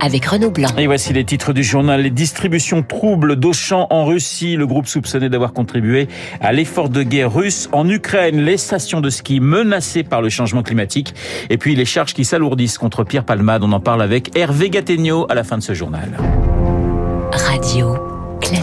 avec Renaud Blanc. Et voici les titres du journal. Les distributions troubles d'Auchan en Russie. Le groupe soupçonné d'avoir contribué à l'effort de guerre russe en Ukraine. Les stations de ski menacées par le changement climatique. Et puis les charges qui s'alourdissent contre Pierre Palmade. On en parle avec Hervé Gattegno à la fin de ce journal.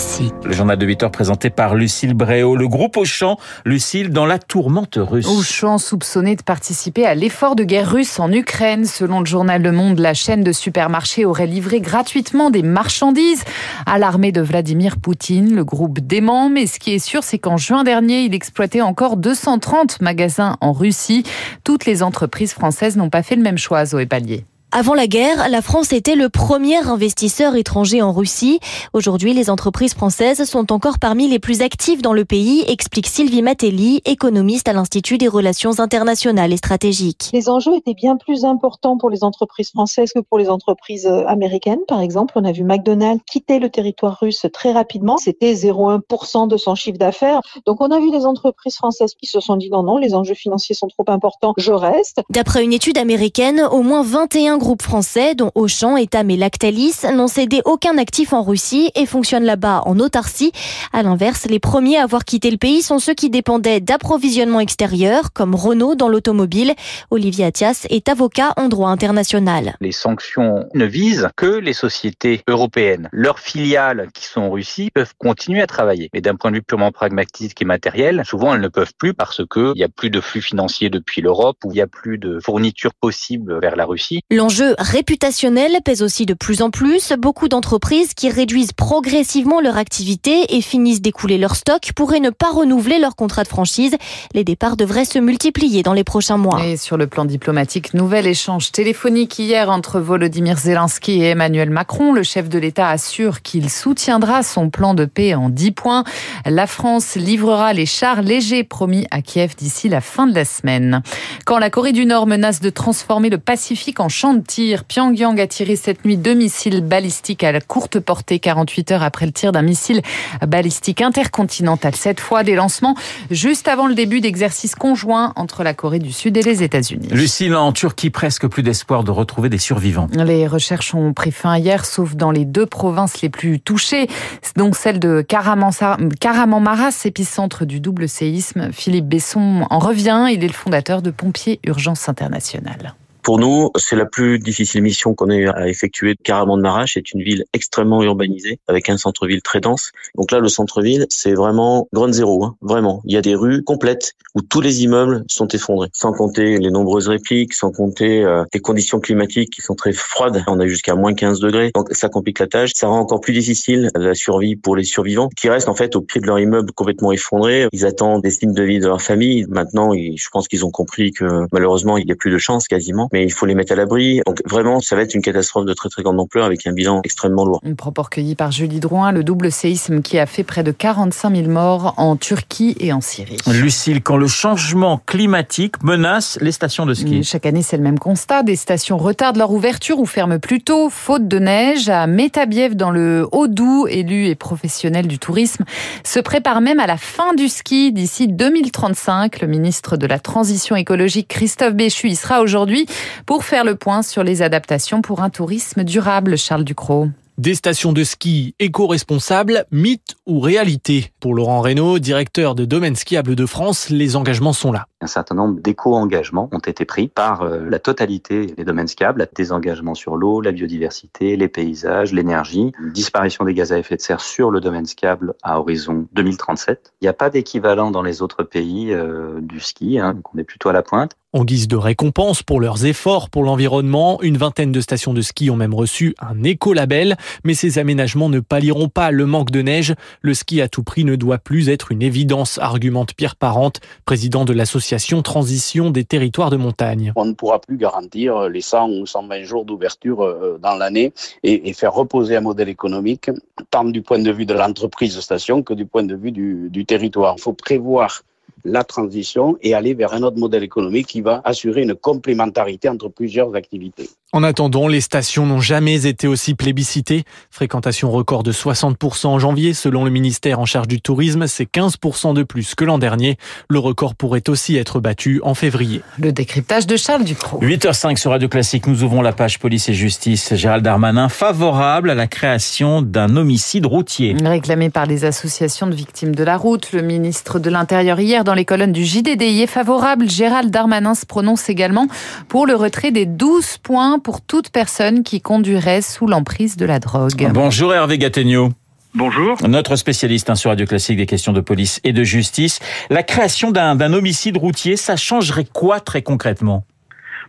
Classique. Le journal de 8 heures présenté par Lucille Bréau. Le groupe Auchan, Lucille, dans la tourmente russe. Auchan soupçonné de participer à l'effort de guerre russe en Ukraine. Selon le journal Le Monde, la chaîne de supermarchés aurait livré gratuitement des marchandises à l'armée de Vladimir Poutine. Le groupe dément, mais ce qui est sûr, c'est qu'en juin dernier, il exploitait encore 230 magasins en Russie. Toutes les entreprises françaises n'ont pas fait le même choix, Zoé Pallier. Avant la guerre, la France était le premier investisseur étranger en Russie. Aujourd'hui, les entreprises françaises sont encore parmi les plus actives dans le pays, explique Sylvie Matelli, économiste à l'Institut des relations internationales et stratégiques. Les enjeux étaient bien plus importants pour les entreprises françaises que pour les entreprises euh, américaines. Par exemple, on a vu McDonald's quitter le territoire russe très rapidement. C'était 0,1% de son chiffre d'affaires. Donc on a vu des entreprises françaises qui se sont dit non, non, les enjeux financiers sont trop importants, je reste. D'après une étude américaine, au moins 21 groupes français, dont Auchan, Etam et Lactalis, n'ont cédé aucun actif en Russie et fonctionnent là-bas en autarcie. À l'inverse, les premiers à avoir quitté le pays sont ceux qui dépendaient d'approvisionnement extérieur, comme Renault dans l'automobile. Olivier Attias est avocat en droit international. Les sanctions ne visent que les sociétés européennes. Leurs filiales qui sont en Russie peuvent continuer à travailler. Mais d'un point de vue purement pragmatique et matériel, souvent elles ne peuvent plus parce qu'il n'y a plus de flux financiers depuis l'Europe ou il n'y a plus de fournitures possibles vers la Russie. L'enjeu réputationnel pèse aussi de plus en plus. Beaucoup d'entreprises qui réduisent progressivement leur activité et finissent d'écouler leur stock pourraient ne pas renouveler leur contrat de franchise. Les départs devraient se multiplier dans les prochains mois. Et sur le plan diplomatique, nouvel échange téléphonique hier entre Volodymyr Zelensky et Emmanuel Macron. Le chef de l'État assure qu'il soutiendra son plan de paix en 10 points. La France livrera les chars légers promis à Kiev d'ici la fin de la semaine. Quand la Corée du Nord menace de transformer le Pacifique en champ de tir, Pyongyang a tiré cette nuit deux missiles balistiques à la courte portée 48 heures après le tir d'un missile balistique intercontinental. Cette fois, des lancements juste avant le début d'exercices conjoints entre la Corée du Sud et les États-Unis. Lucille, en Turquie, presque plus d'espoir de retrouver des survivants. Les recherches ont pris fin hier, sauf dans les deux provinces les plus touchées, donc celle de Karamanmaras, épicentre du double séisme. Philippe Besson en revient. Il est le fondateur de Pompiers Urgence Internationale. Pour nous, c'est la plus difficile mission qu'on ait à effectuer. Caramon de Marache est une ville extrêmement urbanisée, avec un centre-ville très dense. Donc là, le centre-ville, c'est vraiment grande zéro, hein, vraiment. Il y a des rues complètes où tous les immeubles sont effondrés, sans compter les nombreuses répliques, sans compter euh, les conditions climatiques qui sont très froides. On a jusqu'à moins 15 degrés, donc ça complique la tâche. Ça rend encore plus difficile la survie pour les survivants, qui restent en fait au pied de leur immeuble complètement effondré. Ils attendent des signes de vie de leur famille. Maintenant, je pense qu'ils ont compris que malheureusement, il n'y a plus de chance quasiment mais il faut les mettre à l'abri. Donc vraiment, ça va être une catastrophe de très très grande ampleur avec un bilan extrêmement lourd. Une propos recueillie par Julie Drouin, le double séisme qui a fait près de 45 000 morts en Turquie et en Syrie. Lucille, quand le changement climatique menace les stations de ski. Chaque année, c'est le même constat. Des stations retardent leur ouverture ou ferment plus tôt, faute de neige. À Métabiev, dans le Haut-Doubs, élu et professionnel du tourisme, se prépare même à la fin du ski d'ici 2035. Le ministre de la Transition écologique, Christophe Béchu, y sera aujourd'hui pour faire le point sur les adaptations pour un tourisme durable, Charles Ducrot. Des stations de ski éco-responsables, mythe ou réalité? Pour Laurent Reynaud, directeur de Domaine Skiable de France, les engagements sont là. Un certain nombre d'éco-engagements ont été pris par euh, la totalité des domaines skiables, des engagements sur l'eau, la biodiversité, les paysages, l'énergie, disparition des gaz à effet de serre sur le domaine skiable à horizon 2037. Il n'y a pas d'équivalent dans les autres pays euh, du ski, hein, donc on est plutôt à la pointe. En guise de récompense pour leurs efforts pour l'environnement, une vingtaine de stations de ski ont même reçu un écolabel, mais ces aménagements ne pallieront pas le manque de neige. Le ski à tout prix ne doit plus être une évidence, argumente Pierre Parente, président de l'association Transition des territoires de montagne. On ne pourra plus garantir les 100 ou 120 jours d'ouverture euh, dans l'année et, faire reposer un modèle économique, tant du point de vue de l'entreprise station que du point de vue du, du territoire. Il faut prévoir la transition et aller vers un autre modèle économique qui va assurer une complémentarité entre plusieurs activités. En attendant, les stations n'ont jamais été aussi plébiscitées. Fréquentation record de 60% en janvier, selon le ministère en charge du tourisme, c'est 15% de plus que l'an dernier. Le record pourrait aussi être battu en février. Le décryptage de Charles Ducrot. 8h05 sur Radio Classique, nous ouvrons la page police et justice. Gérald Darmanin favorable à la création d'un homicide routier. Réclamé par les associations de victimes de la route, le ministre de l'Intérieur hier dans les colonnes du JDD est favorable. Gérald Darmanin se prononce également pour le retrait des 12 points pour toute personne qui conduirait sous l'emprise de la drogue. Bonjour Hervé Gattegno. Bonjour. Notre spécialiste hein, sur Radio Classique des questions de police et de justice. La création d'un homicide routier, ça changerait quoi très concrètement?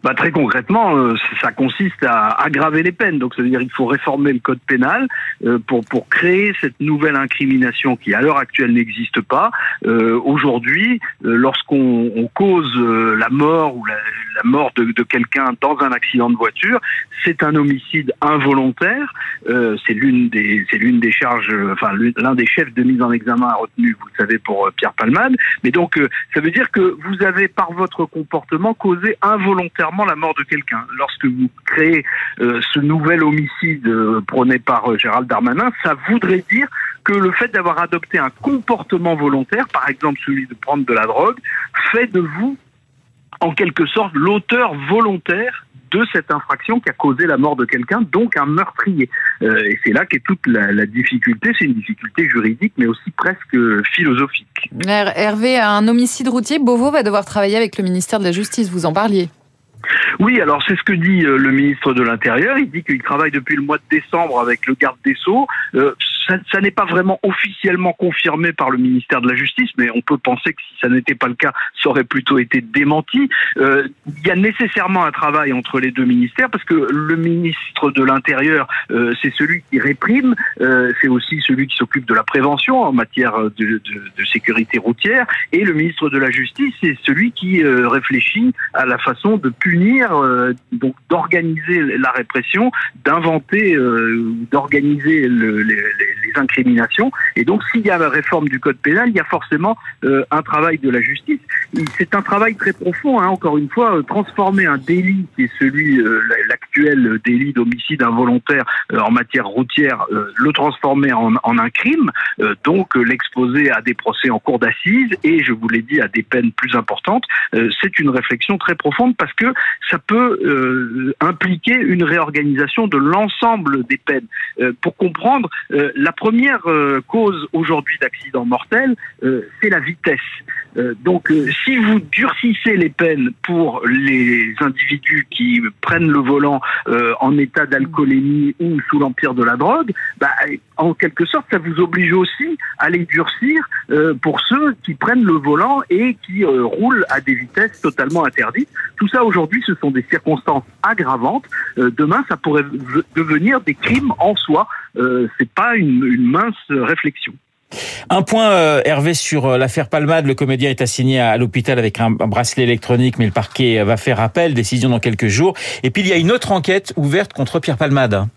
Bah, très concrètement, euh, ça consiste à aggraver les peines. Donc, ça veut dire qu'il faut réformer le code pénal euh, pour pour créer cette nouvelle incrimination qui, à l'heure actuelle, n'existe pas. Euh, Aujourd'hui, euh, lorsqu'on on cause la mort ou la, la mort de, de quelqu'un dans un accident de voiture, c'est un homicide involontaire. c'est l'une des des charges, enfin l'un des chefs de mise en examen retenu, vous le savez, pour Pierre Palmade. Mais donc, ça veut dire que vous avez par votre comportement causé involontairement la mort de quelqu'un. Lorsque vous créez euh, ce nouvel homicide euh, prôné par euh, Gérald Darmanin, ça voudrait dire que le fait d'avoir adopté un comportement volontaire, par exemple celui de prendre de la drogue, fait de vous en quelque sorte l'auteur volontaire de cette infraction qui a causé la mort de quelqu'un, donc un meurtrier. et c'est là qu'est toute la, la difficulté, c'est une difficulté juridique, mais aussi presque philosophique. Hervé, un homicide routier, Beauvau va devoir travailler avec le ministère de la Justice, vous en parliez. Oui, alors c'est ce que dit euh, le ministre de l'Intérieur. Il dit qu'il travaille depuis le mois de décembre avec le garde des Sceaux. Euh, ça, n'est pas vraiment officiellement confirmé par le ministère de la Justice, mais on peut penser que si ça n'était pas le cas, ça aurait plutôt été démenti. Euh, il y a nécessairement un travail entre les deux ministères parce que le ministre de l'Intérieur, euh, c'est celui qui réprime, euh, c'est aussi celui qui s'occupe de la prévention en matière de, sécurité routière, et le ministre de la Justice, c'est celui qui réfléchit à la façon de punir, donc d'organiser la répression, d'inventer, d'organiser le, les les incriminations. Et donc, s'il y a la réforme du code pénal, il y a forcément euh, un travail de la justice. C'est un travail très profond, hein, encore une fois, euh, transformer un délit qui est celui, euh, l'actuel délit d'homicide involontaire en matière routière, le transformer en, en, un crime, donc l'exposer à des procès en cour d'assises et, je vous l'ai dit, à des peines plus importantes. C'est une réflexion très profonde parce que ça peut impliquer une réorganisation de l'ensemble des peines. pour comprendre la la première euh, cause aujourd'hui d'accident mortel, euh, c'est la vitesse. Euh, donc, si vous durcissez les peines pour les individus qui prennent le volant en état d'alcoolémie ou sous l'empire de la drogue, bah, en quelque sorte, ça vous oblige aussi à les durcir pour ceux qui prennent le volant et qui roulent à des vitesses totalement interdites. Tout ça aujourd'hui, ce sont des circonstances aggravantes. demain, ça pourrait devenir des crimes en soi. c'est pas une, mince réflexion. Un point, euh, Hervé, sur euh, l'affaire Palmade. Le comédien est assigné à, l'hôpital avec un, bracelet électronique, mais le parquet va faire appel, décision dans quelques jours. Et puis, il y a une autre enquête ouverte contre Pierre Palmade.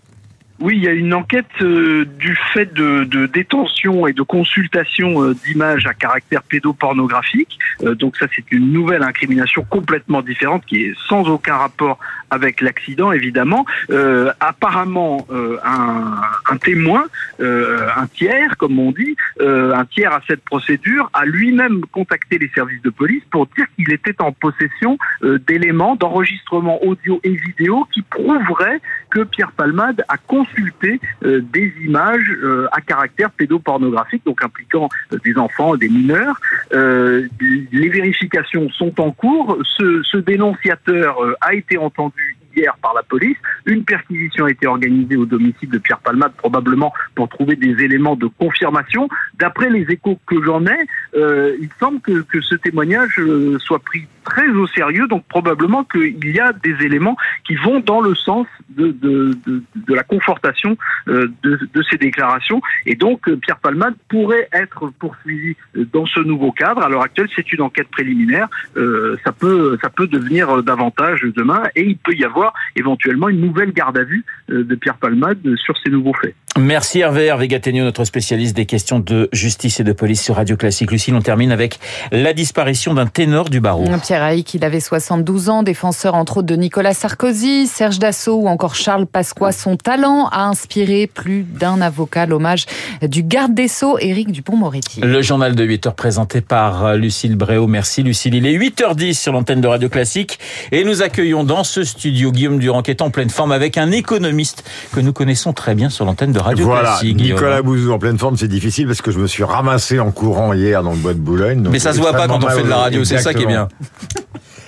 Oui, il y a une enquête euh, du fait de, de, détention et de consultation euh, d'images à caractère pédopornographique. Euh, donc ça, c'est une nouvelle incrimination complètement différente qui est sans aucun rapport avec l'accident, évidemment. Euh, apparemment, euh, un, un, témoin, un tiers, comme on dit, un tiers à cette procédure, a lui-même contacté les services de police pour dire qu'il était en possession d'éléments d'enregistrement audio et vidéo qui prouveraient que Pierre Palmade a consulté euh, des images euh, à caractère pédopornographique, donc impliquant euh, des enfants, des mineurs. les vérifications sont en cours. Ce, ce dénonciateur a été entendu hier par la police. Une perquisition a été organisée au domicile de Pierre Palmade, probablement pour trouver des éléments de confirmation. D'après les échos que j'en ai, euh, il semble que, que, ce témoignage soit pris très au sérieux, donc probablement qu'il y a des éléments qui vont dans le sens de, de, de, de la confortation euh, de, de, ces déclarations. Et donc, euh, Pierre Palmade pourrait être poursuivi euh, dans ce nouveau cadre. À l'heure actuelle, c'est une enquête préliminaire. Euh, ça peut, ça peut devenir davantage demain, et il peut y avoir éventuellement une nouvelle garde à vue de Pierre Palmade sur ces nouveaux faits. Merci Hervé, Hervé Gattegno, notre spécialiste des questions de justice et de police sur Radio Classique. Lucille, on termine avec la disparition d'un ténor du barreau. Pierre Haïk, il avait 72 ans, défenseur entre autres de Nicolas Sarkozy, Serge Dassault ou encore Charles Pasqua. Son talent a inspiré plus d'un avocat, l'hommage du garde des Sceaux, Éric Dupont-Moretti. Le journal de 8 heures présenté par Lucille Bréau. Merci Lucille. Il est 8h10 sur l'antenne de Radio Classique et nous accueillons dans ce studio Guillaume Durand qui est en pleine forme avec un économiste que nous connaissons très bien sur l'antenne de Radio voilà, Classique. Nicolas Bouzou en pleine forme, c'est difficile parce que je me suis ramassé en courant hier dans le bois de Boulogne. Mais ça se voit pas quand on fait de la radio, c'est ça qui est bien.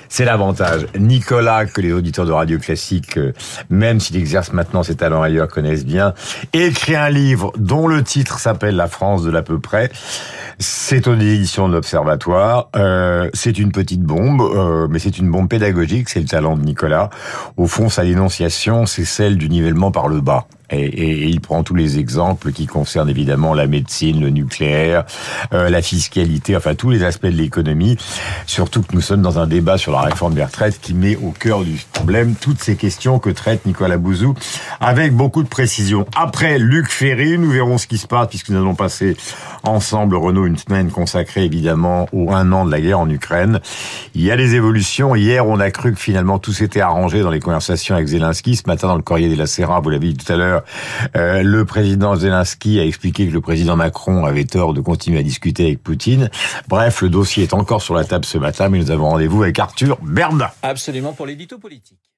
C'est l'avantage. Nicolas, que les auditeurs de Radio Classique, euh, même s'il exerce maintenant ses talents ailleurs, connaissent bien, écrit un livre dont le titre s'appelle La France de l'à peu près. C'est aux éditions de l'Observatoire. Euh, c'est une petite bombe, euh, mais c'est une bombe pédagogique. C'est le talent de Nicolas. Au fond, sa dénonciation, c'est celle du nivellement par le bas. Et, il prend tous les exemples qui concernent évidemment la médecine, le nucléaire, euh, la fiscalité, enfin tous les aspects de l'économie. Surtout que nous sommes dans un débat sur la réforme des retraites qui met au cœur du problème toutes ces questions que traite Nicolas Bouzou avec beaucoup de précision. Après Luc Ferry, nous verrons ce qui se passe puisque nous allons passer ensemble, Renaud, une semaine consacrée évidemment au un an de la guerre en Ukraine. Il y a des évolutions. Hier, on a cru que finalement tout s'était arrangé dans les conversations avec Zelensky. Ce matin, dans le courrier de la Serra, vous l'avez dit tout à euh, le président Zelensky a expliqué que le président Macron avait tort de continuer à discuter avec Poutine. Bref, le dossier est encore sur la table ce matin, mais nous avons rendez-vous avec Arthur Berda. Absolument pour l'édito politique.